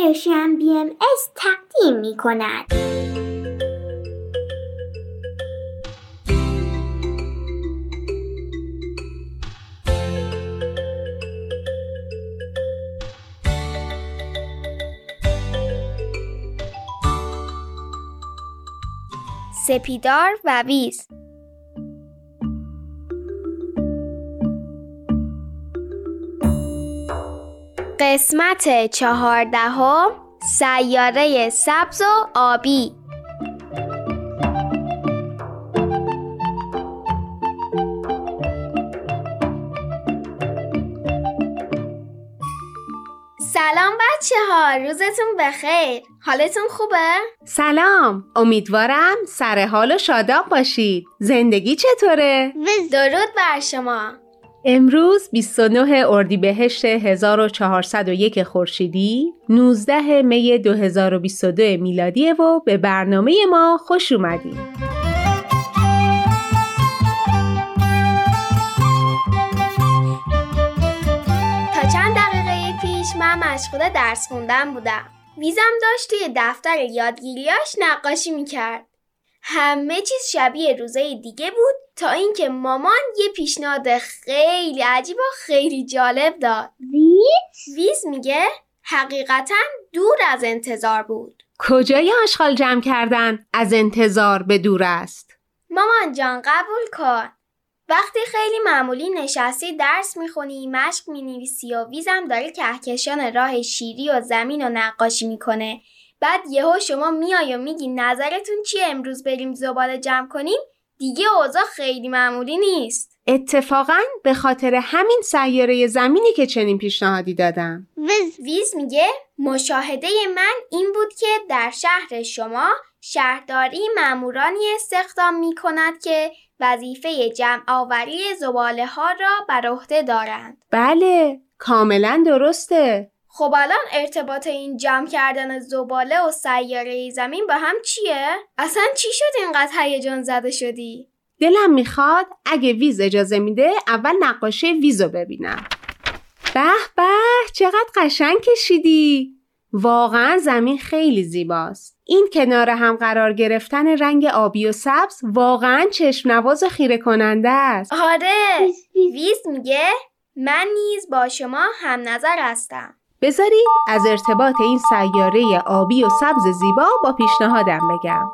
پرشن بی ام از تقدیم می کند. سپیدار و ویز قسمت چهاردهم سیاره سبز و آبی. سلام بچه ها روزتون بخیر. حالتون خوبه؟ سلام. امیدوارم سر حال و شاداب باشید. زندگی چطوره؟ درود بر شما. امروز 29 اردیبهشت 1401 خورشیدی 19 می 2022 میلادی و به برنامه ما خوش اومدید. تا چند دقیقه پیش من مشغول درس خوندن بودم. ویزم داشت توی دفتر یادگیریاش نقاشی می‌کرد. همه چیز شبیه روزای دیگه بود. تا اینکه مامان یه پیشنهاد خیلی عجیب و خیلی جالب داد. ویز؟ ویز میگه حقیقتا دور از انتظار بود. کجای آشغال جمع کردن؟ از انتظار به دور است؟ مامان جان قبول کن. وقتی خیلی معمولی نشستی درس می‌خونی مشق می‌نویسی و ویزم داره کهکشان راه شیری و زمین و نقاشی می‌کنه. بعد یهو شما میای و میگی نظرتون چیه؟ امروز بریم زباله جمع کنیم؟ دیگه اوضاع خیلی معمولی نیست. اتفاقا به خاطر همین سیاره زمینی که چنین پیشنهادی دادم. ویز. ویز میگه مشاهده من این بود که در شهر شما شهرداری مامورانی استخدام می کند که وظیفه جمع آوری زباله ها را بر عهده دارند. بله کاملا درسته. خب الان ارتباط این جمع کردن زباله و سیاره زمین با هم چیه؟ اصلا چی شد اینقدر هیجان زده شدی؟ دلم می‌خواد اگه ویز اجازه میده اول نقاشی ویزو ببینم به به چقدر قشنگ کشیدی واقعا زمین خیلی زیباست این کنار هم قرار گرفتن رنگ آبی و سبز واقعا چشم نواز و خیره کننده است آره ویز میگه من نیز با شما هم نظر هستم. بذارید از ارتباط این سیاره آبی و سبز زیبا با پیشنهادم بگم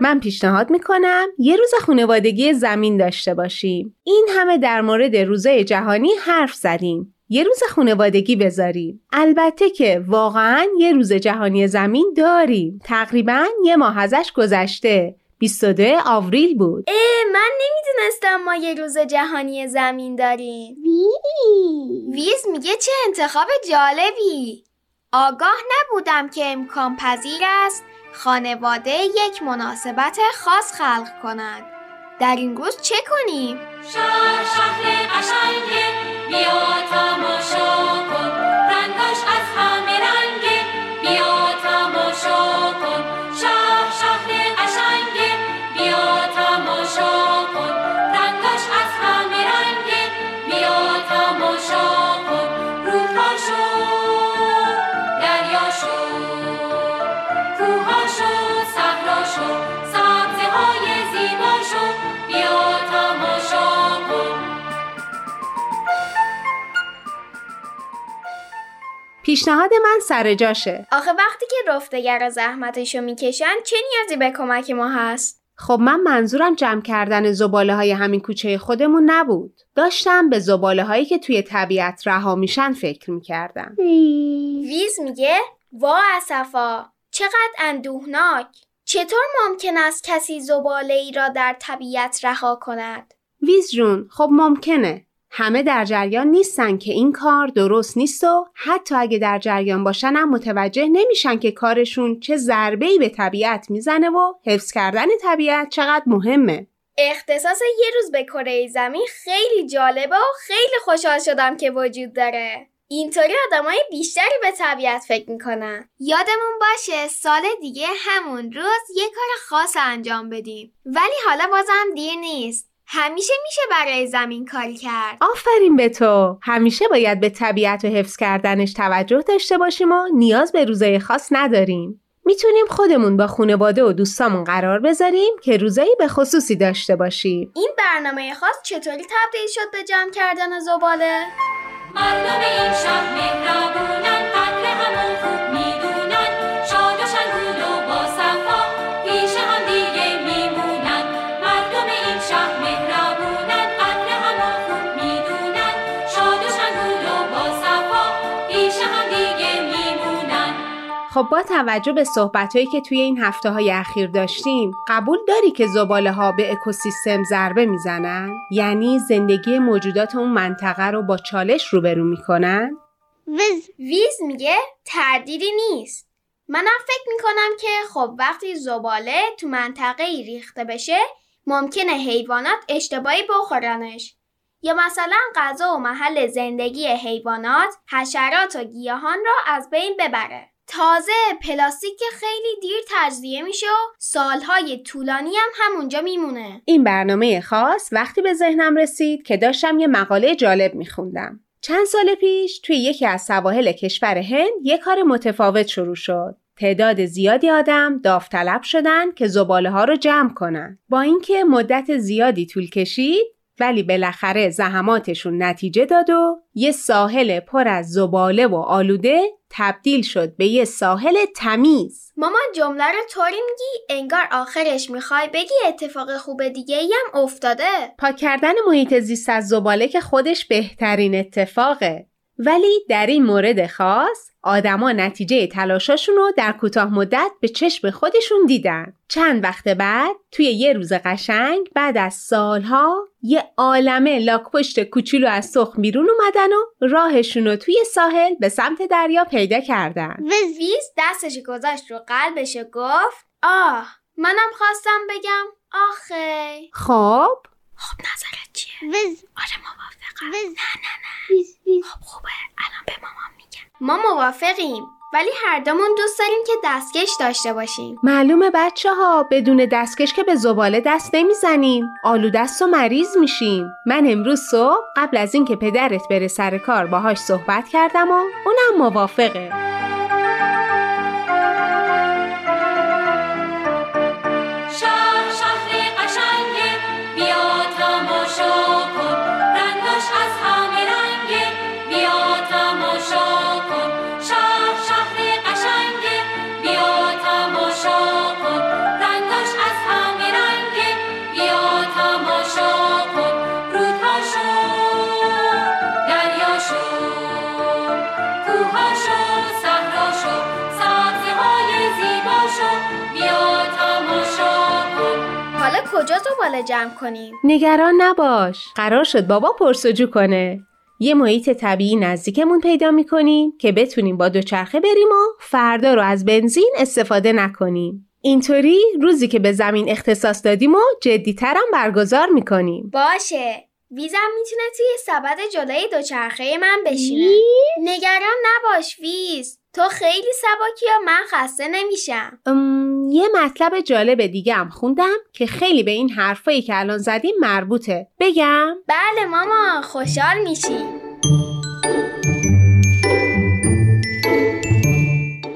من پیشنهاد می‌کنم یه روز خانوادگی زمین داشته باشیم. این همه در مورد روزای جهانی حرف زدیم. یه روز خانوادگی بذاریم. البته که واقعا یه روز جهانی زمین داریم. تقریبا یه ماه ازش گذشته. 22 آوریل بود. اه من نمی‌دونستم ما یه روز جهانی زمین داریم. ویز ویز میگه چه انتخاب جالبی. آگاه نبودم که امکان پذیر است خانواده یک مناسبت خاص خلق کند. در این روز چه کنیم؟ شهر شهر قشنگه بیا تماشا کن پیشنهاد من سر جاشه. آخه وقتی که رفتگر زحمتشو می‌کشن چه نیازی به کمک ما هست؟ خب من منظورم جمع کردن زباله های همین کوچه خودمون نبود. داشتم به زباله هایی که توی طبیعت رها میشن فکر می‌کردم. ویز میگه وا اسفا چقدر اندوهناک چطور ممکن است کسی زباله ای را در طبیعت رها کند؟ ویز جون خب ممکنه. همه در جریان نیستن که این کار درست نیست و حتی اگه در جریان باشن هم متوجه نمیشن که کارشون چه ضربه‌ای به طبیعت می‌زنه و حفظ کردن طبیعت چقدر مهمه. اختصاص یه روز به کره زمین خیلی جالبه و خیلی خوشحال شدم که وجود داره. اینطوری آدمای بیشتری به طبیعت فکر می‌کنن یادمون باشه سال دیگه همون روز یه کار خاص انجام بدیم ولی حالا بازم دیر نیست همیشه میشه برای زمین کاری کرد. آفرین به تو. همیشه باید به طبیعت و حفظ کردنش توجه داشته باشیم و نیاز به روزای خاص نداریم. می‌تونیم خودمون با خانواده و دوستامون قرار بذاریم که روزایی به خصوصی داشته باشیم. این برنامه خاص چطوری تبدیل شد به جمع کردن زباله؟ مردم این شهر مهربونن قدر همون خوب می‌دونن. خب با توجه به صحبتهایی که توی این هفته های اخیر داشتیم قبول داری که زباله ها به اکوسیستم ضربه می‌زنن؟ یعنی زندگی موجودات اون منطقه رو با چالش روبرو می‌کنن؟ ویز ویز میگه تردیدی نیست منم فکر می‌کنم که خب وقتی زباله تو منطقه ای ریخته بشه ممکنه حیوانات اشتباهی بخورنش یا مثلا غذا و محل زندگی حیوانات حشرات و گیاهان را از بین ببره تازه پلاستیک که خیلی دیر تجزیه میشه و سالهای طولانی هم همونجا میمونه این برنامه خاص وقتی به ذهنم رسید که داشتم یه مقاله جالب میخوندم. چند سال پیش توی یکی از سواحل کشور هند یه کار متفاوت شروع شد. تعداد زیادی آدم داوطلب شدن که زباله ها رو جمع کنن. با اینکه مدت زیادی طول کشید ولی بالاخره زحماتشون نتیجه داد و یه ساحل پر از زباله و آلوده تبدیل شد به یه ساحل تمیز. مامان جمله رو طوری میگی انگار آخرش می‌خوای بگی اتفاق خوب دیگه ای هم افتاده پاک کردن محیط زیست از زباله که خودش بهترین اتفاقه. ولی در این مورد خاص آدما نتیجه تلاشاشون رو در کوتاه مدت به چشم خودشون دیدن. چند وقت بعد توی یه روز قشنگ بعد از سالها یه عالمه لاکپشت کوچولو از تخم بیرون اومدن و راهشون رو توی ساحل به سمت دریا پیدا کردن. ویز ویز دستش گذاشت رو قلبش و گفت آه منم خواستم بگم آخه. خب؟ خب نظرت چیه؟ ویز. آره موافقم. ویز. ویز ویز. خب خوبه. الان به مامان ما موافقیم ولی هر دومون دوست داریم که دستکش داشته باشیم. معلومه بچه ها بدون دستکش که به زباله دست نمی‌زنیم. آلودست و مریض میشیم. من امروز صبح قبل از اینکه پدرت بره سر کار باهاش صحبت کردم و اونم موافقه. زباله جمع کنیم. نگران نباش. قرار شد بابا پرسجو کنه. یه محیط طبیعی نزدیکمون پیدا می‌کنیم که بتونیم با دوچرخه بریم و فردا رو از بنزین استفاده نکنیم. اینطوری روزی که به زمین اختصاص دادیم و جدیترم برگزار می‌کنیم. باشه. ویزم می‌تونه توی سبد جلوی دوچرخه من بشینه. نگران نباش ویز. تو خیلی سباکی و من خسته نمیشم. ام، یه مطلب جالب دیگه هم خوندم که خیلی به این حرفایی که الان زدیم مربوطه. بگم؟ بله ماما خوشحال میشی.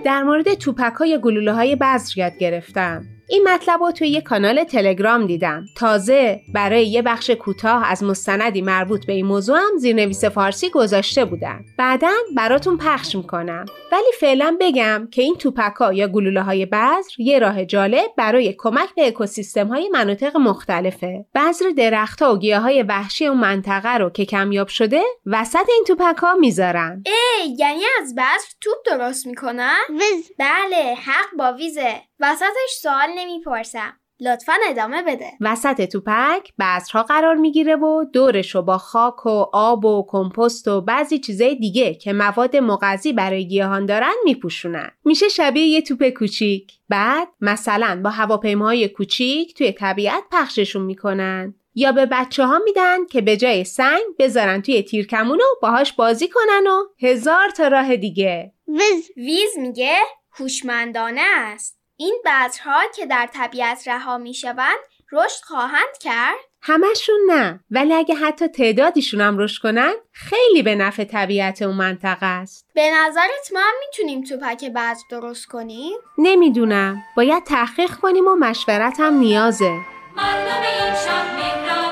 در مورد توپک های گلوله های بذر یاد گرفتم. این مطلب رو توی یه کانال تلگرام دیدم. تازه برای یه بخش کوتاه از مستندی مربوط به این موضوع هم زیرنویس فارسی گذاشته بودن. بعدا براتون پخش می‌کنم. ولی فعلا بگم که این توپک ها یا گلوله های بذر یه راه جالب برای کمک به اکوسیستم های مناطق مختلفه. بذر درخت ها و گیاه های وحشی اون منطقه رو که کمیاب شده وسط این توپک ها می‌ذارن. ای یعنی از بذر توپ درست می‌کنن؟ ویز بله حق با ویزه وسطش سوال نمی‌پرسم لطفا ادامه بده وسط توپک بذرها قرار می‌گیره و دورش رو با خاک و آب و کمپوست و بعضی چیزای دیگه که مواد مغذی برای گیاهان دارن میپوشونن. میشه شبیه یه توپ کوچیک. بعد مثلا با هواپیماهای کوچیک توی طبیعت پخششون می‌کنن. یا به بچه ها میدن که به جای سنگ بذارن توی تیرکمون و باهاش بازی کنن و هزار تا راه دیگه ویز ویز میگه هوشمندانه است. این بذرها که در طبیعت رها می‌شوند رشد خواهند کرد؟ همشون نه. ولی اگه حتی تعدادیشون هم رشد کنن خیلی به نفع طبیعت اون منطقه است. به نظرت ما هم می‌تونیم توپک بذر درست کنیم؟ نمی‌دونم. باید تحقیق کنیم و مشورت هم نیازه. مردم این شهر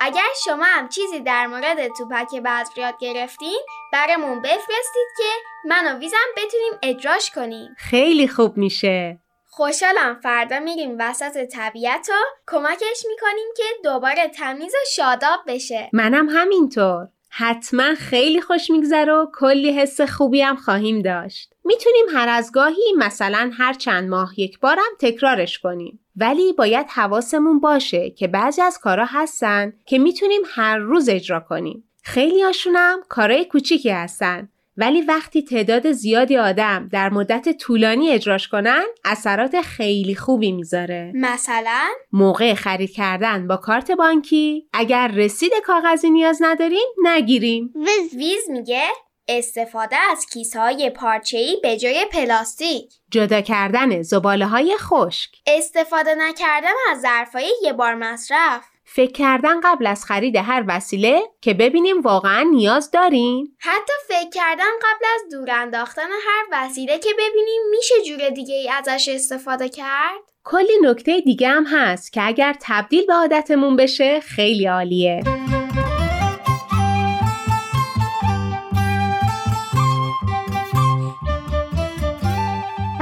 اگر شما هم چیزی در مورد توپک بذر یاد گرفتین برامون بفرستید که من و ویزم بتونیم اجراش کنیم. خیلی خوب میشه. خوشحالم. فردا میریم وسط طبیعت و کمکش می‌کنیم که دوباره تمیز و شاداب بشه. منم همینطور. حتما خیلی خوش میگذره و کلی حس خوبی هم خواهیم داشت. می‌تونیم هر از گاهی مثلا هر چند ماه یک بارم تکرارش کنیم. ولی باید حواسمون باشه که بعضی از کارا هستن که می‌تونیم هر روز اجرا کنیم. خیلی هاشونم کارای کوچیکی هستن. ولی وقتی تعداد زیادی آدم در مدت طولانی اجراش کنن اثرات خیلی خوبی می‌ذاره. مثلا؟ موقع خرید کردن با کارت بانکی اگر رسید کاغذی نیاز نداریم نگیریم. ویز ویز میگه استفاده از کیسهای پارچه‌ای به جای پلاستیک. جدا کردن زباله های خشک. استفاده نکردن از ظرفای یه بار مصرف. فکر کردن قبل از خرید هر وسیله که ببینیم واقعا نیاز داریم. حتی فکر کردن قبل از دور انداختن هر وسیله که ببینیم میشه جور دیگه ای ازش استفاده کرد؟ کلی نکته دیگه هم هست که اگر تبدیل به عادتمون بشه خیلی عالیه.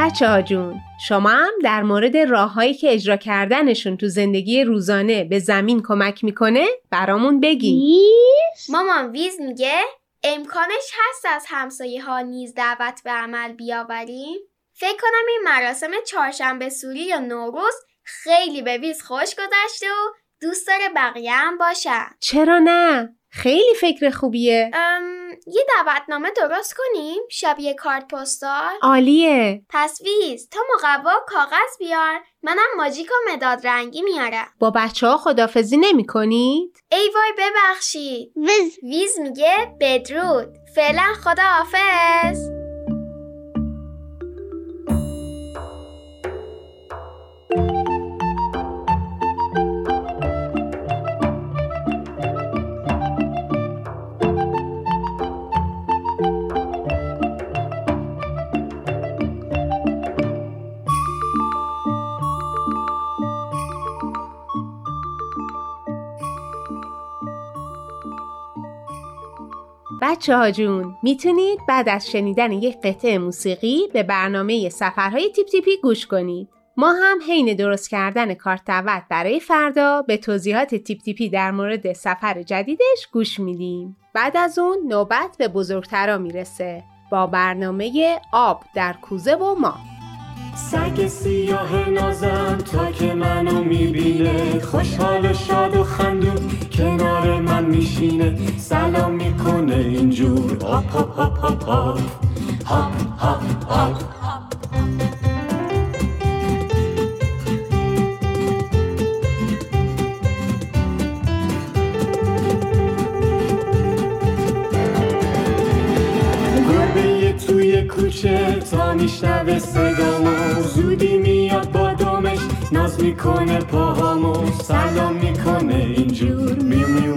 بچه ها جون شما هم در مورد راههایی که اجرا کردنشون تو زندگی روزانه به زمین کمک می‌کنه برامون بگی. مامان ویز میگه امکانش هست از همسایه ها نیز دعوت به عمل بیاوریم. فکر کنم این مراسم چهارشنبه سوری یا نوروز خیلی به ویز خوش گذشته و دوست داره بقیه هم باشن. چرا نه؟ خیلی فکر خوبیه. ام، یه دعوتنامه درست کنیم؟ شبیه کارت پستال؟ عالیه. پس ویز تا مقوا کاغذ بیار. منم ماژیک و مداد رنگی میارم. با بچه ها خدافزی نمی کنید؟ ای وای ببخشید. ویز. ویز میگه بدرود. فعلا خدا بچه ها جون می‌تونید بعد از شنیدن یک قطعه موسیقی به برنامه سفرهای تیپ تیپی گوش کنید. ما هم حین درست کردن کارت دعوت برای فردا به توضیحات تیپ تیپی در مورد سفر جدیدش گوش میدیم. بعد از اون نوبت به بزرگترا می‌رسه با برنامه آب در کوزه و ما. سگ سیاه نازم تا که منو می‌بینه. خوشحال و شاد و خندون کنار من میشینه. سلام می‌کنه اینجور. هاپ هاپ هاپ هاپ هاپ هاپ هاپ هاپ توی کوچه تا میشنوه می‌کنه پاهامو سلام می‌کنه اینجور. میو میو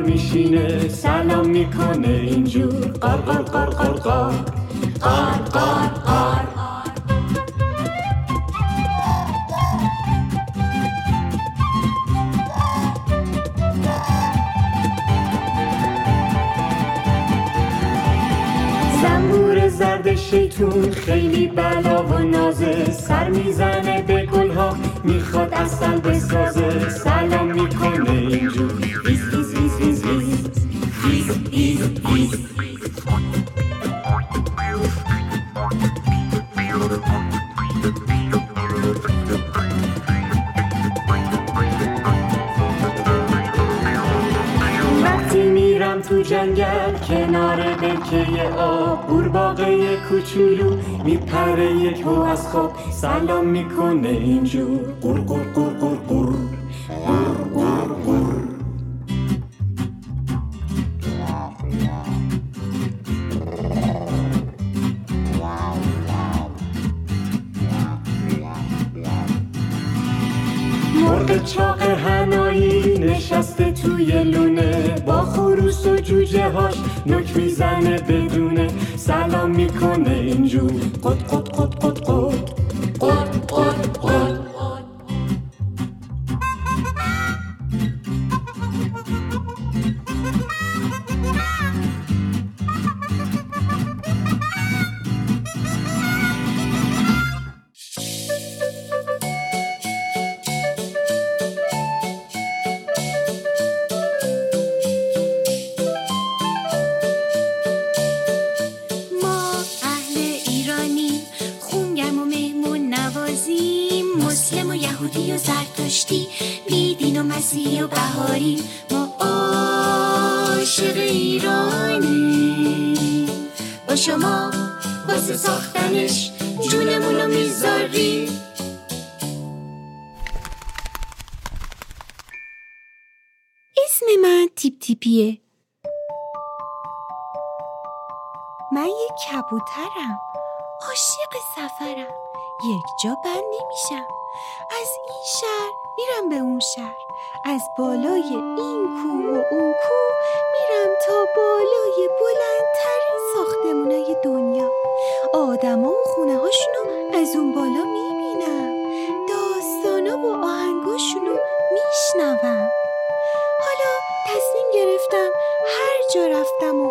دیوار میشینه سلام می‌کنه اینجور. قار قار قار قار قار. قار قار قار. مرد شیطون خیلی بلا و نازه. سر می‌زنه به گلها می‌خواد اصل بسازه. سلام می‌کنه اینجور. تو جنگل کنار برکه آب قورباغه کوچولو میپره یک هو از خواب. سلام می‌کنه اینجور. قور قور قور جوجه هاش نک می‌زنه بدونه سلام می‌کنه اینجور. قد قد یک کبوترم. عاشق سفرم. یک جا بند نمیشم. از این شهر میرم به اون شهر. از بالای این کوه و اون کوه میرم تا بالای بلندترین ساختمونای دنیا. آدما و خونه هاشونو از اون بالا می‌بینم. داستانا و آهنگاشونو میشنوم. حالا تصمیم گرفتم هر جا رفتم و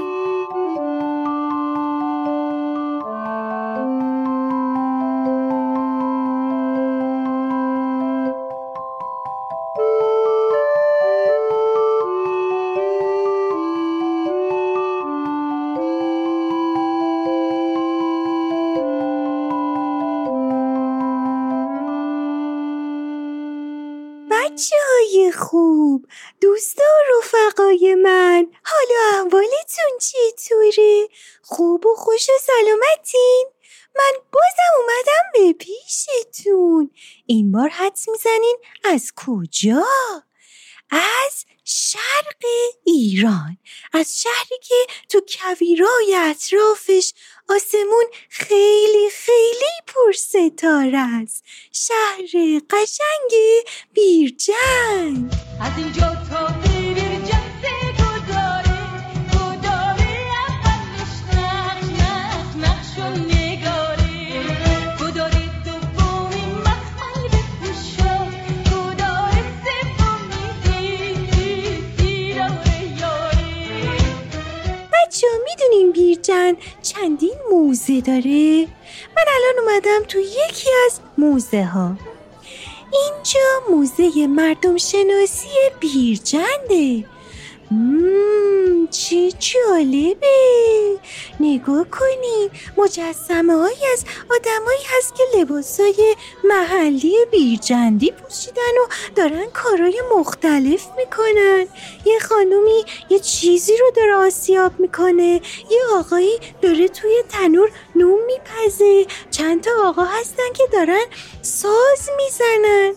این بار حدس می‌زنین از کجا؟ از شرق ایران. از شهری که تو کویرای اطرافش آسمون خیلی خیلی پر ستاره است. شهر قشنگ بیرجنگ. از اینجا تا بچه ها می‌دونین بیرجن چندین موزه داره؟ من الان اومدم تو یکی از موزه ها اینجا موزه مردم شناسی بیرجنده. مم، چه جالبه. نگاه کنین مجسمه هایی از آدمایی هست که لباسای محلی بیرجندی پوشیدن و دارن کارهای مختلف می‌کنن. یه خانومی یه چیزی رو داره آسیاب می‌کنه. یه آقایی داره توی تنور نون میپزه. چند تا آقا هستن که دارن ساز می‌زنن.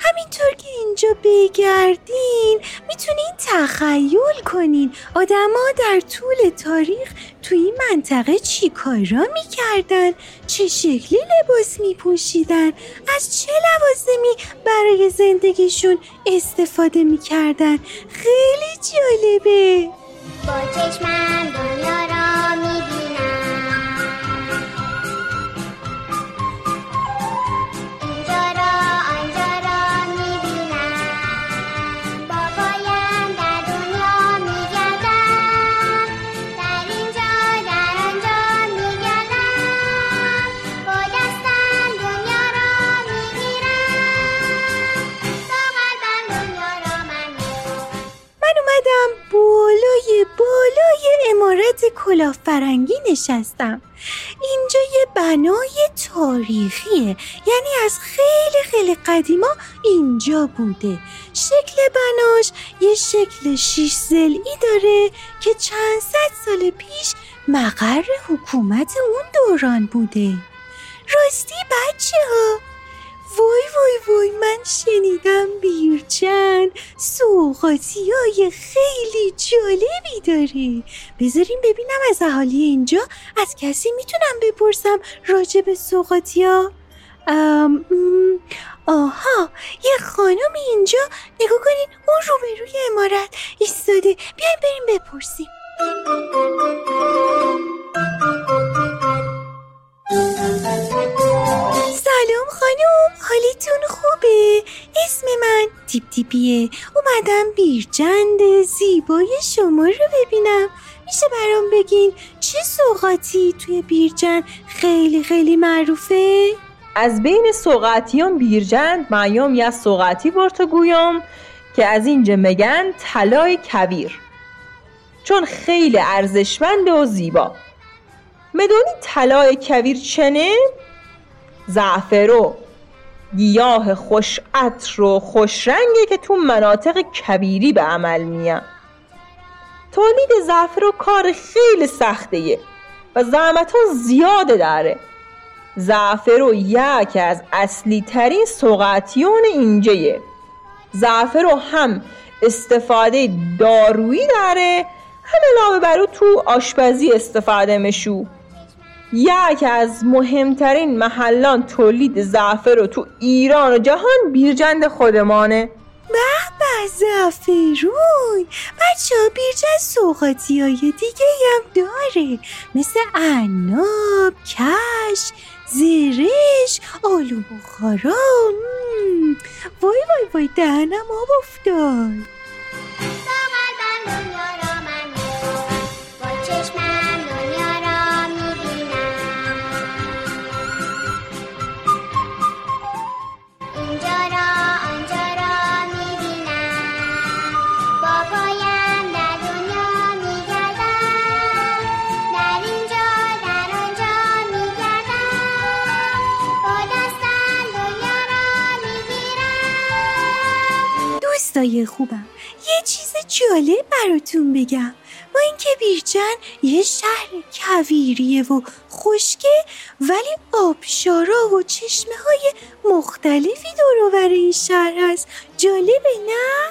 همینطور که اینجا بگردین می‌تونین تخیل کنین. آدما در طول تاریخ توی این منطقه چی کارا می‌کردن؟ چه شکلی لباس میپوشیدن؟ از چه لوازمی برای زندگیشون استفاده می‌کردن؟ خیلی جالبه. با چشمم دنیا را امارت کلافرنگی نشستم. اینجا یه بنای تاریخیه. یعنی از خیلی خیلی قدیما اینجا بوده. شکل بناش یه شکل شیش زلی داره که چند صد سال پیش مقر حکومت اون دوران بوده. راستی بچه ها وای وای وای من شنیدم بیرچن سوقاتی های خیلی جالبی داره بذاریم ببینم از اهالی اینجا از کسی می‌تونم بپرسم راجع به ها آها یه خانم اینجا. نگاه کنین اون روبروی امارت ایستاده. بیاین بریم بپرسیم. سلام خانم حالتون خوبه؟ اسم من تیپ تیپیه. اومدم بیرجند زیبای شما رو ببینم. میشه برام بگین چه سوقاتی توی بیرجند خیلی خیلی معروفه؟ از بین سوقاتیان بیرجند معیام یه سوقاتی ورته گویم که از اینجا مگن طلای کویر. چون خیلی ارزشمند و زیبا. مدونی طلای کویر چنه؟ زعفرو گیاه خوش عطر و خوش رنگه که تو مناطق کبیری به عمل میان. تولید زعفرو کار خیلی سخته و زحمت ها زیاده داره. زعفرو یک از اصلی ترین سوقاتیون اینجایه زعفرو هم استفاده دارویی داره هم علاوه بر تو آشپزی استفاده مشو یک از مهمترین محلان تولید زعفر رو تو ایران و جهان بیرجند خودمانه. به زعفرون بچه ها بیرجند سوقاتی های دیگه هم داره. مثل عناب، کش، زرش، آلو بخارا. وای وای وای دهنم آب افتاد. دوستای خوبم. یه چیز جالب براتون بگم. با اینکه بیرجن یه شهر کویریه و خشکه ولی آبشارا و چشمه های مختلفی دور این شهر هست. جالبه نه؟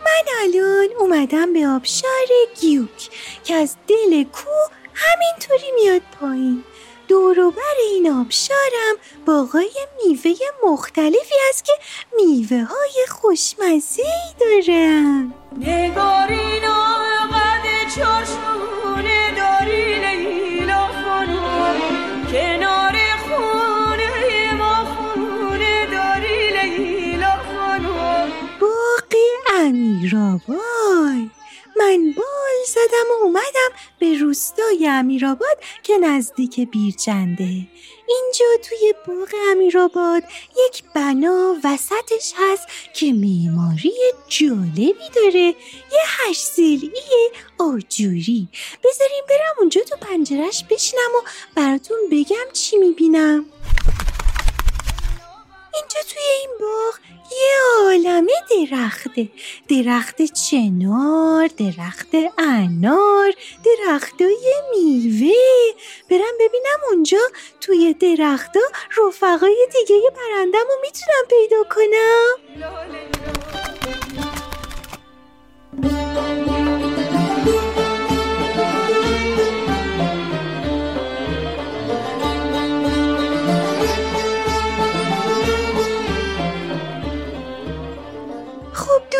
من الان اومدم به آبشار گیوک که از دل کوه همینطوری میاد پایین. دوروبر این آبشارم باغای میوه مختلفی هست که میوه های خوشمزه ای دارن نگارین و قد چارشونه داری لیلا خانم کنار خونه ما خونه داری لیلا خانم باغ امیرآباد. من بال زدم و اومدم به روستای امیرآباد که نزدیک بیرجنده. اینجا توی باغ امیرآباد یک بنا وسطش هست که معماری جالبی داره. یه هشت ضلعی آجوری. بذاریم برم اونجا تو پنجرش بشینم و براتون بگم چی می‌بینم. اینجا توی این باغ یه عالمه درخته درخت چنار درخت انار درختای میوه. برم ببینم اونجا توی درختا رفقای دیگه پرندم رو می‌تونم پیدا کنم.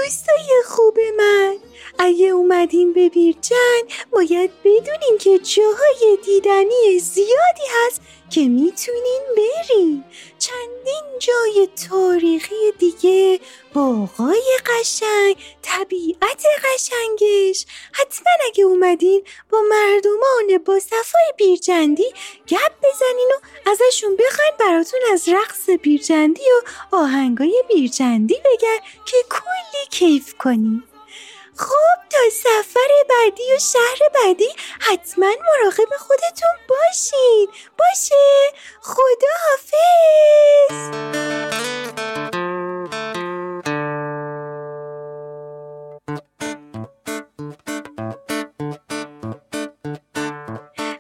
دوستای خوب من. اگه اومدین به بیرجن باید بدونین که جاهای دیدنی زیادی هست که می‌تونین برین. چندین جای تاریخی دیگه باغای قشنگ طبیعت قشنگش. حتما اگه اومدین با مردمان با صفای بیرجندی گپ بزنین و ازشون بخواین براتون از رقص بیرجندی و آهنگای بیرجندی بگن که کلی کیف کنین. خب تا سفر بعدی و شهر بعدی حتما مراقب خودتون باشین. باشه. خدا حافظ.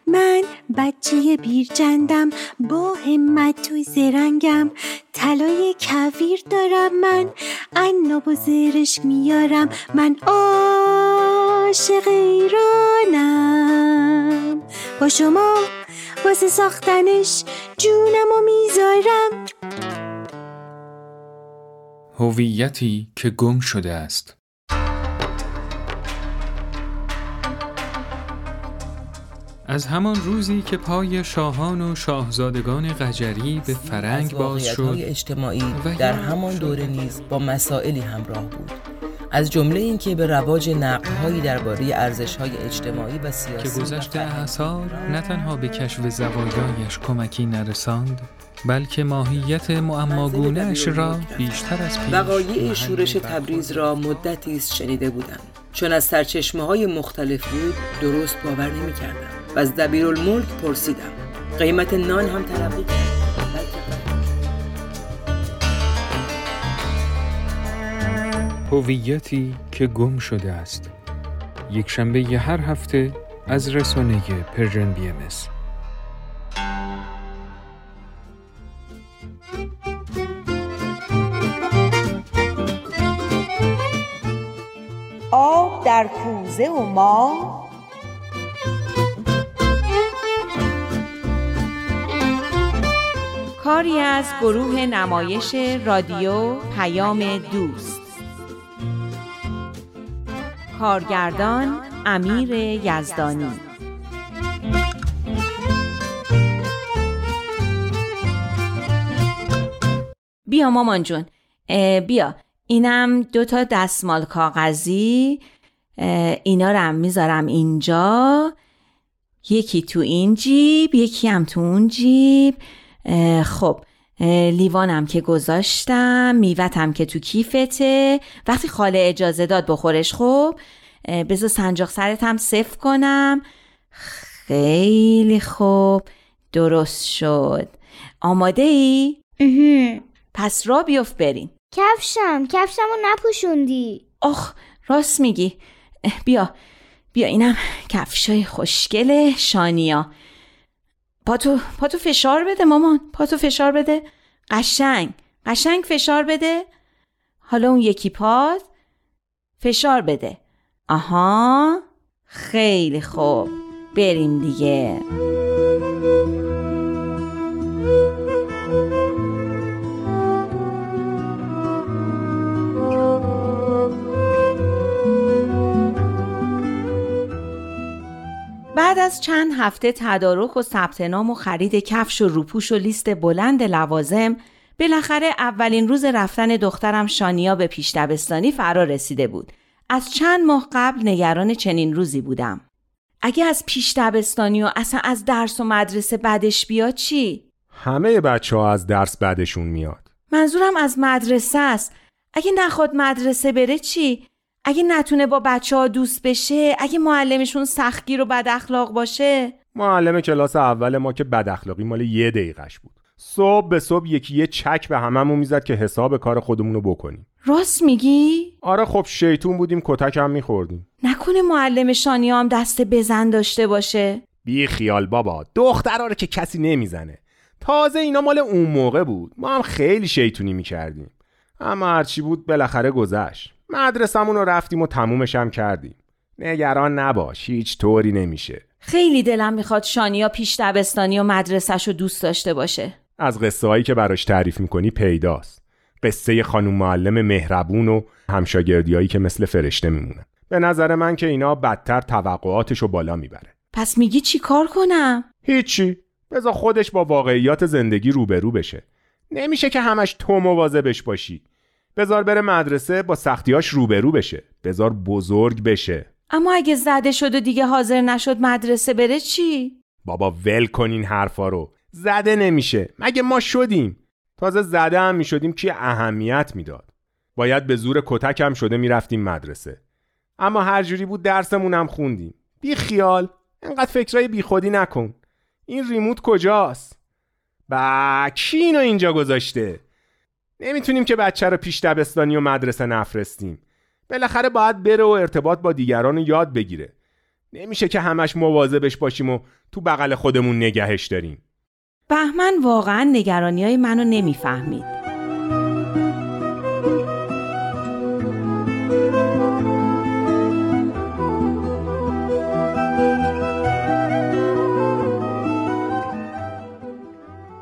من بچه بیرجندم با همت و زرنگم. طلای کویر دارم من. عناب و زرشک میارم من عاشق ایرانم. با شما واسه ساختنش جونم و می‌ذارم. هویتی که گم شده است. از همان روزی که پای شاهان و شاهزادگان قجری به فرنگ باز شد اجتماعی در همان. دوره نیز با مسائلی همراه بود. از جمله اینکه به رواج نقدهایی درباره ارزش‌های اجتماعی و که سیاسی گذشت و فرهنگی اعثار نه تنها به کشف زوایایش کمکی نرساند بلکه ماهیت معماگونهاش را بیشتر از پیش وقایع شورش تبریز را مدتی است شنیده بودم. چون از سرچشمه های مختلف بود درست باور نمی کردم و از دبیرالملک پرسیدم. قیمت نان هم تلقی کرد. هویتی که گم شده است. یک شنبه ی هر هفته از رسانه پرژن بی ام اس. آب در کوزه و ما کاری از گروه نمایش رادیو پیام دوست. کارگردان امیر یزدانی. بیا مامان جون. بیا. اینم دو تا دستمال کاغذی. اینا رو هم می‌ذارم اینجا. یکی تو این جیب یکی هم تو اون جیب. خب لیوانم که گذاشتم میوتم که تو کیفته. وقتی خاله اجازه داد بخورش خب بذار سنجاق سرت هم صف کنم. خیلی خوب درست شد. آماده ای؟ پس را بیفت بریم کفشم کفشمو نپوشوندی. آخ راست میگی. بیا بیا اینم کفشای خوشگل شانیا. پاتو پاتو فشار بده مامان. پاتو فشار بده. قشنگ. قشنگ فشار بده. حالا اون یکی پات فشار بده. آها. خیلی خوب. بریم دیگه. بعد از چند هفته تدارک و ثبت نام و خرید کفش و روپوش و لیست بلند لوازم بالاخره اولین روز رفتن دخترم شانیا به پیش دبستانی فرا رسیده بود از چند ماه قبل نگران چنین روزی بودم اگه از پیش دبستانی و اصلا از درس و مدرسه بعدش بیاد چی؟ همه بچه ها از درس بعدشون میاد منظورم از مدرسه است اگه نخواد مدرسه بره چی؟ اگه نتونه با بچه ها دوست بشه اگه معلمشون سختگیر و بد اخلاق باشه. معلم کلاس اول ما که بد اخلاقی مال یه دقیقش بود. صبح به صبح یکی یه چک به هممون می‌زد که حساب کار خودمون رو بکنیم. راست میگی؟ آره خب شیطون بودیم کتک هم میخوردیم. نکنه معلم شانیا هم دست بزن داشته باشه. بی خیال بابا دخترا رو که کسی نمی‌زنه. تازه اینا مال اون موقع بود. ما هم خیلی شیطونی می‌کردیم. اما هرچی بود بالاخره گذشت. مدرسمون رو رفتیم و تمومش هم کردیم. نگران نباش هیچ طوری نمیشه. خیلی دلم می‌خواد شانیا پیش دبستانی و مدرسهش رو دوست داشته باشه. از قصه هایی که براش تعریف می‌کنی پیداست. قصه خانم معلم مهربون و همشاگردی هایی که مثل فرشته میمونن. به نظر من که اینا بدتر توقعاتشو بالا می‌بره. پس میگی چی کار کنم؟ هیچی. بذار خودش با واقعیات زندگی روبرو بشه. نمیشه که همش تو مواظبش باشی. بذار بره مدرسه با سختیاش روبرو بشه. بذار بزرگ بشه. اما اگه زده شد و دیگه حاضر نشد مدرسه بره چی؟ بابا ول کن این حرفا رو. زده نمیشه. مگه ما شدیم؟ تازه زده هم می‌شدیم کی اهمیت می‌داد. باید به زور کتک هم شده می‌رفتیم مدرسه. اما هر جوری بود درسمون هم خوندیم. بی خیال. انقدر فکرای بی خودی نکن. این ریموت کجاست؟ با کی اینو اینجا گذاشته؟ نمی‌تونیم که بچه رو پیش دبستانی و مدرسه نفرستیم بالاخره باید بره و ارتباط با دیگران رو یاد بگیره نمیشه که همش مواظبش باشیم و تو بغل خودمون نگهش داریم بهمن واقعا نگرانی های منو نمی‌فهمید.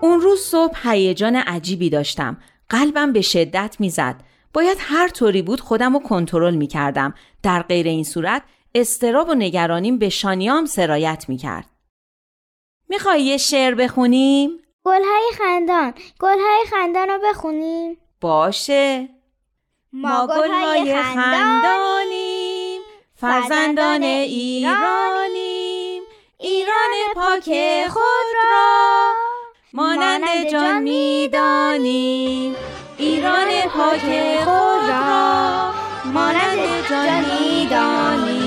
اون روز صبح هیجان عجیبی داشتم. قلبم به شدت می‌زد. باید هر طوری بود خودم رو کنترل می کردم. در غیر این صورت استراب و نگرانیم به شانیام سرایت می کرد. می‌خوای یه شعر بخونیم؟ گلهای خندان گلهای خندان رو بخونیم باشه ما گلهای خندانیم فرزندان ایرانیم ایران پاک خود را مانند جان می‌دانیم ایران پاک خود را مانند جان می‌دانیم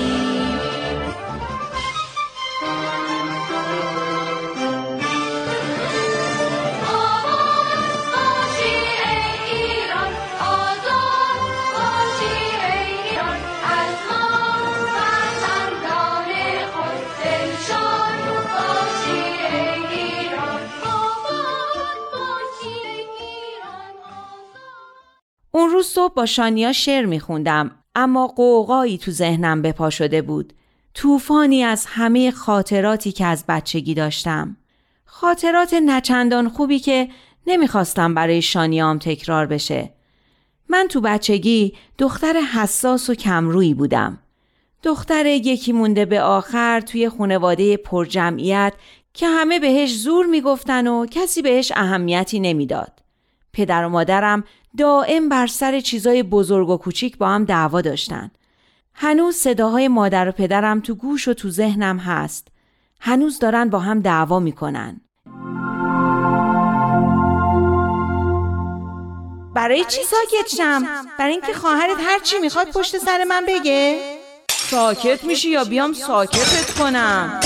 اون روز صبح با شانیا شعر میخوندم اما قوقایی تو ذهنم به پا شده بود. طوفانی از همه خاطراتی که از بچگی داشتم. خاطرات نچندان خوبی که نمی‌خواستم برای شانیام تکرار بشه. من تو بچگی دختر حساس و کمرویی بودم. دختر یکی مونده به آخر توی خانواده پرجمعیت که همه بهش زور می‌گفتن و کسی بهش اهمیتی نمی‌داد. پدر و مادرم دائم بر سر چیزای بزرگ و کوچیک با هم دعوا داشتن. هنوز صداهای مادر و پدرم تو گوش و تو ذهنم هست. هنوز دارن با هم دعوا می‌کنن. برای چی ساکت شم؟ برای اینکه خواهرت هر چی می‌خواد پشت سر من بگه؟ ساکت میشی یا بیام ساکتت کنم؟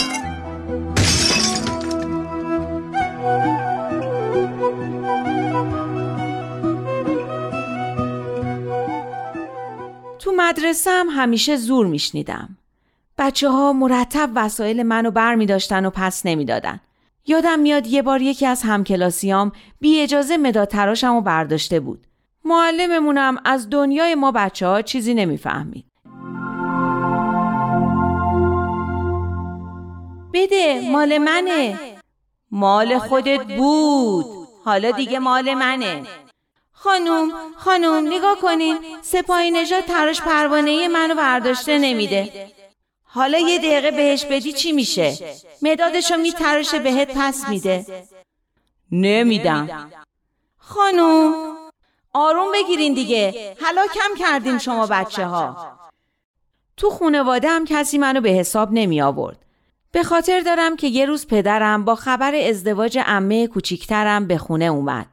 تو مدرسه هم همیشه زور میشنیدم. بچه ها مرتب وسایل منو بر می داشتن و پس نمی‌دادن. یادم میاد یه بار یکی از همکلاسیام بی اجازه مداد تراشم و برداشته بود. معلممونم از دنیای ما بچه ها چیزی نمی‌فهمید. بده مال منه مال خودت بود حالا دیگه مال منه خانوم خانوم نگاه کنین سپاهی نژاد تراش پروانه منو برداشته نمیده. حالا یه دقیقه بهش بدی چی میشه؟ مدادشو میتراشه بهت پس میده. نمیدم. خانوم آروم بگیرین دیگه. حالا کم کردین شما بچه ها تو خونواده هم کسی منو به حساب نمی آورد. به خاطر دارم که یه روز پدرم با خبر ازدواج عمه کوچیکترم به خونه اومد.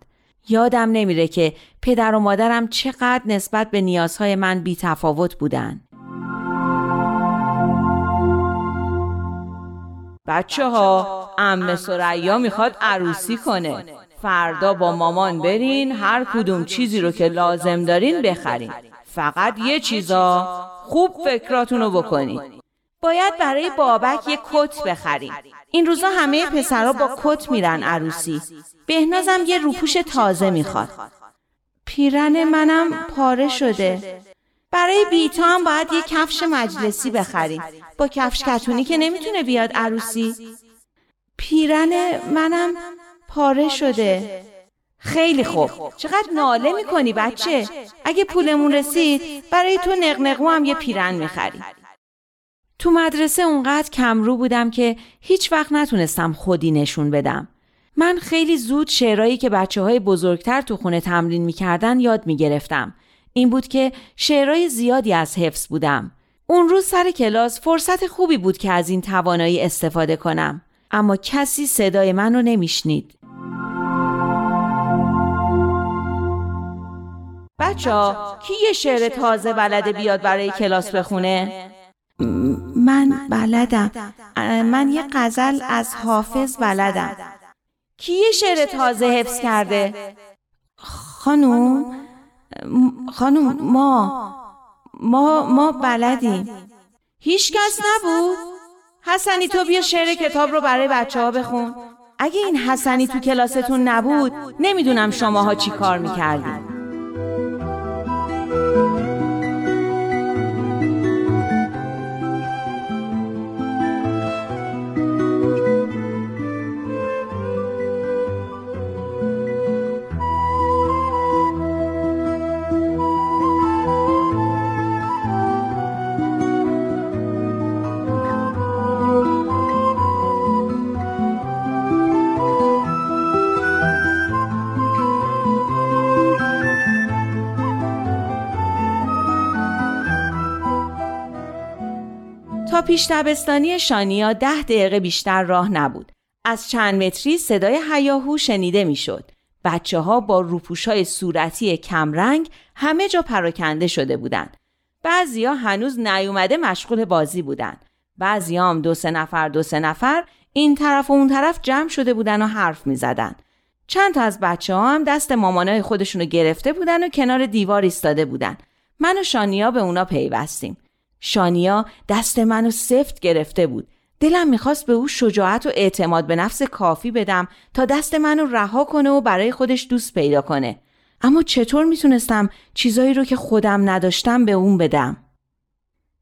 یادم نمیره که پدر و مادرم چقدر نسبت به نیازهای من بی تفاوت بودن. بچه ها ام سریا می‌خواد عروسی کنه. فردا با مامان برین هر کدوم چیزی رو که لازم دارین بخرین. فقط یه چیزا خوب فکراتونو بکنین. باید برای بابک یه کت بخرین. این روزا همه پسرها با کت میرن عروسی. بهنازم یه روپوش تازه می‌خواد. پیرن منم پاره شده. برای بیتا هم باید یه کفش مجلسی بخریم. با کفش کتونی که نمی‌تونه بیاد عروسی. پیرن منم پاره شده. خیلی خوب چقدر ناله می‌کنی بچه اگه پولمون رسید برای تو نقنقو هم یه پیرن می‌خریم تو مدرسه اونقدر کمرو بودم که هیچ وقت نتونستم خودی نشون بدم. من خیلی زود شعرهایی که بچه های بزرگتر تو خونه تمرین می‌کردن یاد می‌گرفتم. این بود که شعرهای زیادی از حفظ بودم. اون روز سر کلاس فرصت خوبی بود که از این توانایی استفاده کنم. اما کسی صدای من رو نمیشنید. بچه کی یه شعر تازه بلده بیاد برای کلاس بخونه؟ من بلدم. من یه غزل از حافظ بلدم. کی یه شعر تازه حفظ کرده؟ خانوم خانوم ما ما ما بلدیم. هیچ کس نبود؟ حسنی تو بیا شعر کتاب رو برای بچه ها بخون. اگه این حسنی تو کلاستون نبود نمی‌دونم شماها چی کار می‌کردیم پیش دبستانی شانیا ده دقیقه بیشتر راه نبود. از چند متری صدای هیاهو شنیده می‌شد. بچه ها با روپوش های صورتی کمرنگ همه جا پراکنده شده بودند. بعضیا هنوز نیومده مشغول بازی بودند. بعضی هم دو سه نفر دو سه نفر این طرف و اون طرف جمع شده بودن و حرف می زدن. چند تا از بچه ها هم دست مامانای خودشونو گرفته بودن و کنار دیوار ایستاده بودن. من و شانیا به اونا پیوستیم. شانیا دست منو سفت گرفته بود. دلم می‌خواست به او شجاعت و اعتماد به نفس کافی بدم تا دست منو رها کنه و برای خودش دوست پیدا کنه. اما چطور می‌تونستم چیزایی رو که خودم نداشتم به اون بدم؟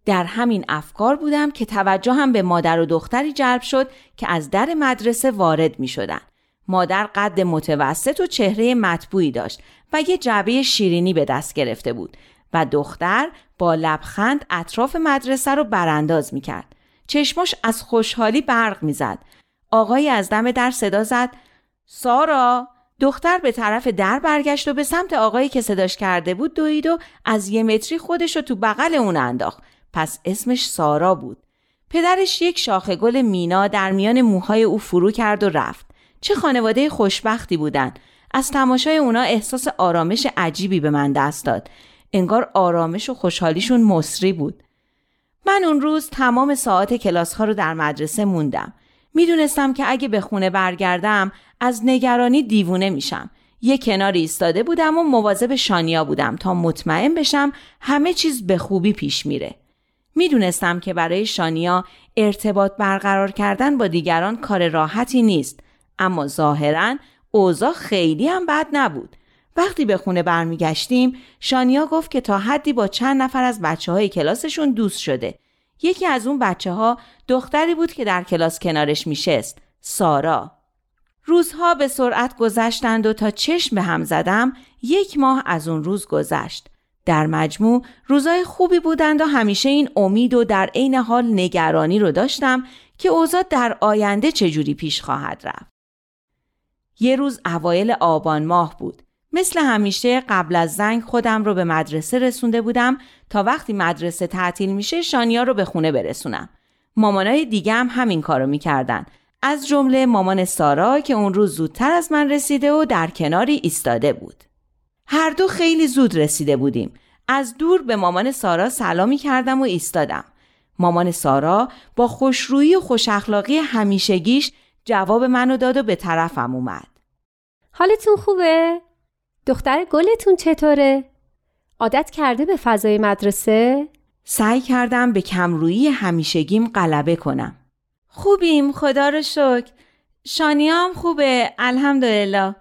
در همین افکار بودم که توجه هم به مادر و دختری جلب شد که از در مدرسه وارد می شدن. مادر قد متوسط و چهره مطبوعی داشت و یه جعبه شیرینی به دست گرفته بود و دختر با لبخند اطراف مدرسه رو برانداز می کرد. چشمش از خوشحالی برق می زد. آقای از دم در صدا زد سارا دختر به طرف در برگشت و به سمت آقایی که صداش کرده بود دوید و از یه متری خودش رو تو بغل اون انداخت. پس اسمش سارا بود. پدرش یک شاخه گل مینا در میان موهای او فرو کرد و رفت. چه خانواده خوشبختی بودن. از تماشای اونا احساس آرامش عجیبی به من دست داد. انگار آرامش و خوشحالیشون مصری بود. من اون روز تمام ساعت کلاس ها رو در مدرسه موندم. می‌دونستم که اگه به خونه برگردم از نگرانی دیوونه میشم. یه کنار ایستاده بودم و مواظب شانیا بودم تا مطمئن بشم همه چیز به خوبی پیش میره. می‌دونستم که برای شانیا ارتباط برقرار کردن با دیگران کار راحتی نیست اما ظاهرا اوضاع خیلی هم بد نبود. وقتی به خونه برمیگشتیم شانیا گفت که تا حدی با چند نفر از بچه های کلاسشون دوست شده. یکی از اون بچه ها دختری بود که در کلاس کنارش میشست. سارا. روزها به سرعت گذشتند و تا چشم به هم زدم یک ماه از اون روز گذشت. در مجموع روزای خوبی بودند و همیشه این امید و در عین حال نگرانی رو داشتم که اوضاع در آینده چجوری پیش خواهد رفت. یه روز اوایل آبان ماه بود. مثل همیشه قبل از زنگ خودم رو به مدرسه رسونده بودم تا وقتی مدرسه تعطیل میشه شانیا رو به خونه برسونم. مامانای دیگه هم همین کارو می‌کردن. از جمله مامان سارا که اون روز زودتر از من رسیده و در کناری ایستاده بود. هر دو خیلی زود رسیده بودیم. از دور به مامان سارا سلامی کردم و ایستادم. مامان سارا با خوشرویی و خوش اخلاقی همیشگیش جواب منو داد و به طرفم اومد. حالتون خوبه؟ دختر گلتون چطوره؟ عادت کرده به فضای مدرسه؟ سعی کردم به کمرویی همیشگیم غلبه کنم. خوبیم خدا رو شکر. شانیام خوبه الحمدلله.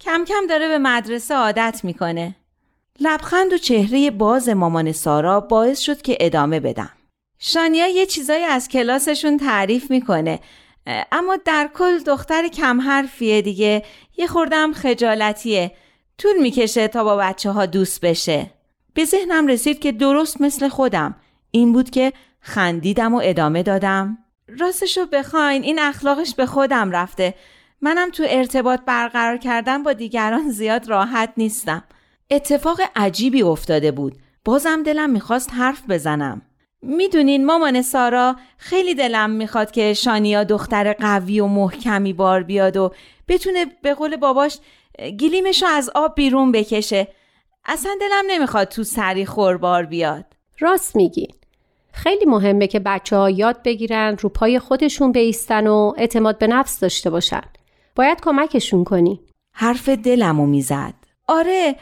کم کم داره به مدرسه عادت می‌کنه. لبخند و چهره باز مامان سارا باعث شد که ادامه بدم. شانیا یه چیزایی از کلاسشون تعریف می‌کنه. اما در کل دختر کم حرفیه دیگه یه خوردم خجالتیه طول می‌کشه تا با بچه ها دوست بشه. به ذهنم رسید که درست مثل خودم. این بود که خندیدم و ادامه دادم. راستشو بخواین این اخلاقش به خودم رفته. منم تو ارتباط برقرار کردن با دیگران زیاد راحت نیستم. اتفاق عجیبی افتاده بود. بازم دلم می‌خواست حرف بزنم. می‌دونین مامان سارا خیلی دلم می‌خواد که شانیا دختر قوی و محکمی بار بیاد و بتونه به قول باباش گلیمشو از آب بیرون بکشه اصلا دلم نمی‌خواد تو سری خوربار بیاد راست میگی. خیلی مهمه که بچه ها یاد بگیرن رو پای خودشون بیستن و اعتماد به نفس داشته باشن. باید کمکشون کنی. حرف دلمو می‌زد آره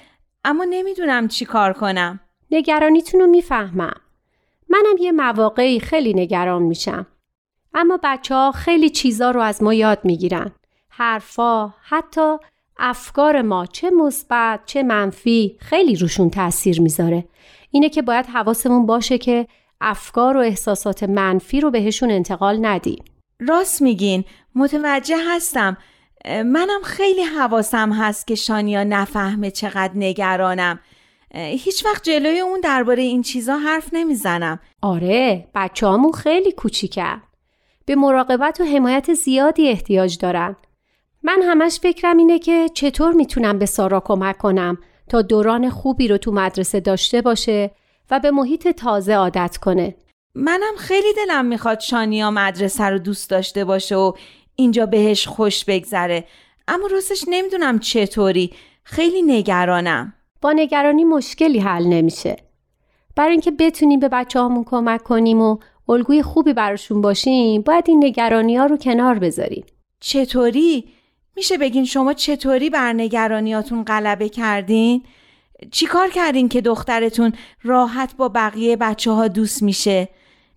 اما نمی‌دونم چی کار کنم نگرانیتون رو می‌فهمم. منم یه مواقعی خیلی نگران میشم. اما بچه ها خیلی چیزا رو از ما یاد می‌گیرن. حرفا، حتی افکار ما چه مثبت چه منفی خیلی روشون تاثیر می‌ذاره. اینه که باید حواسمون باشه که افکار و احساسات منفی رو بهشون انتقال ندیم. راست میگین متوجه هستم منم خیلی حواسم هست که شانیا نفهمه چقدر نگرانم هیچ وقت جلوی اون درباره این چیزا حرف نمی‌زنم آره بچه همون خیلی کوچیکن. به مراقبت و حمایت زیادی احتیاج دارن. من همش فکرم اینه که چطور می‌تونم به سارا کمک کنم تا دوران خوبی رو تو مدرسه داشته باشه و به محیط تازه عادت کنه. منم خیلی دلم می‌خواد شانیا مدرسه رو دوست داشته باشه و اینجا بهش خوش بگذره اما راستش نمی‌دونم چطوری خیلی نگرانم با نگرانی مشکلی حل نمیشه. برای اینکه بتونیم به بچه همون کمک کنیم و الگوی خوبی براشون باشیم باید این نگرانی ها رو کنار بذاریم. چطوری؟ میشه بگین شما چطوری بر نگرانیاتون غلبه کردین؟ چیکار کردین که دخترتون راحت با بقیه بچه ها دوست میشه؟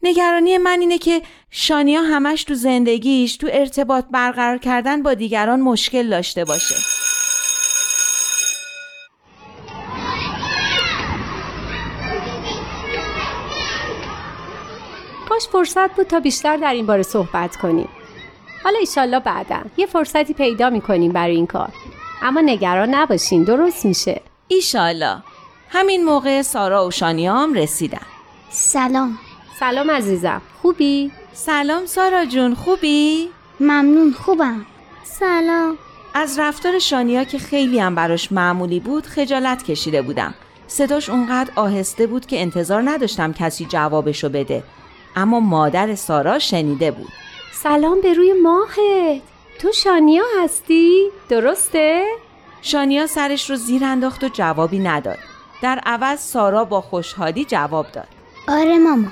نگرانی من اینه که شانیا همش تو زندگیش تو ارتباط برقرار کردن با دیگران مشکل داشته باشه. کاش فرصت بود تا بیشتر در این باره صحبت کنیم. حالا ایشالله بعدا یه فرصتی پیدا می‌کنیم برای این کار. اما نگران نباشین درست میشه. ایشالله همین موقع سارا و شانیا هم رسیدن. سلام سلام عزیزم. خوبی؟ سلام سارا جون خوبی؟ ممنون خوبم سلام از رفتار شانیا که خیلی هم براش معمولی بود خجالت کشیده بودم صداش اونقدر آهسته بود که انتظار نداشتم کسی جوابشو بده اما مادر سارا شنیده بود سلام به روی ماهت. تو شانیا هستی؟ درسته؟ شانیا سرش رو زیر انداخت و جوابی نداد. در عوض سارا با خوشحالی جواب داد. آره ماما.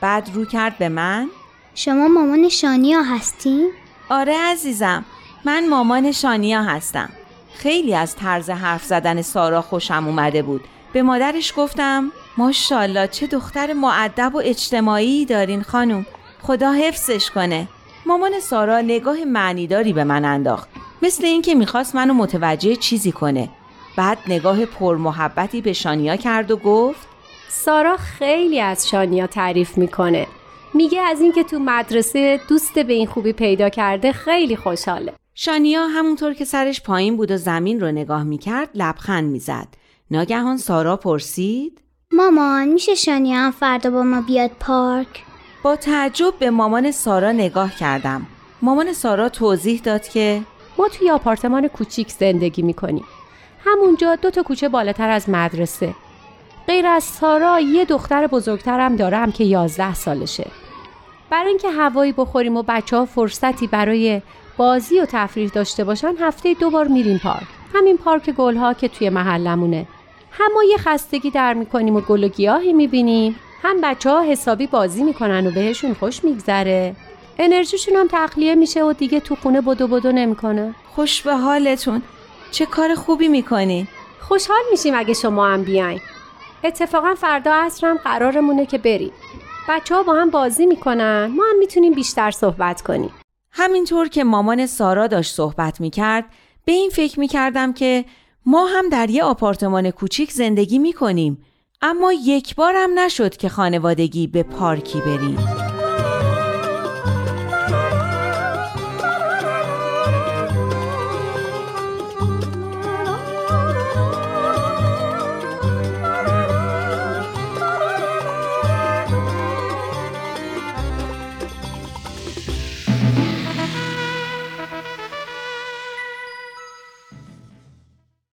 بعد رو کرد به من. شما مامان شانیا هستی؟ آره عزیزم. من مامان شانیا هستم. خیلی از طرز حرف زدن سارا خوشم اومده بود. به مادرش گفتم ماشاءالله چه دختر معدب و اجتماعی دارین خانم. خدا حفظش کنه. مامان سارا نگاه معنیداری به من انداخت مثل اینکه می‌خواست منو متوجه چیزی کنه بعد نگاه پرمحبتی به شانیا کرد و گفت سارا خیلی از شانیا تعریف می‌کنه. میگه از اینکه تو مدرسه دوست به این خوبی پیدا کرده خیلی خوشحاله. شانیا همونطور که سرش پایین بود و زمین رو نگاه می‌کرد لبخند می‌زد ناگهان سارا پرسید مامان میشه شانیا هم فردا با ما بیاد پارک؟ با تعجب به مامان سارا نگاه کردم مامان سارا توضیح داد که ما توی آپارتمان کوچیک زندگی می‌کنیم. همونجا دو تا کوچه بالاتر از مدرسه. غیر از سارا یه دختر بزرگترم دارم که 11 سالشه. برای اینکه هوایی بخوریم و بچه ها فرصتی برای بازی و تفریح داشته باشن هفته دو بار میریم پارک. همین پارک گلها که توی محلمونه. هم ما یه خستگی در می‌کنیم و گل و گیاهی می‌بینیم هم بچه ها حسابی بازی می‌کنن و بهشون خوش میگذره. انرژیشون هم تخلیه میشه و دیگه تو خونه بدو بدو نمی‌کنه خوش به حالتون. چه کار خوبی می‌کنی؟ خوشحال میشیم اگه شما هم بیاین. اتفاقا فردا عصر هم قرارمونه که بریم. بچه ها با هم بازی می‌کنن. ما هم می‌تونیم بیشتر صحبت کنیم. همینطور که مامان سارا داشت صحبت می‌کرد به این فکر می‌کردم که ما هم در یه آپارتمان کوچیک زندگی می‌کنیم. اما یک بار هم نشد که خانوادگی به پارکی بریم.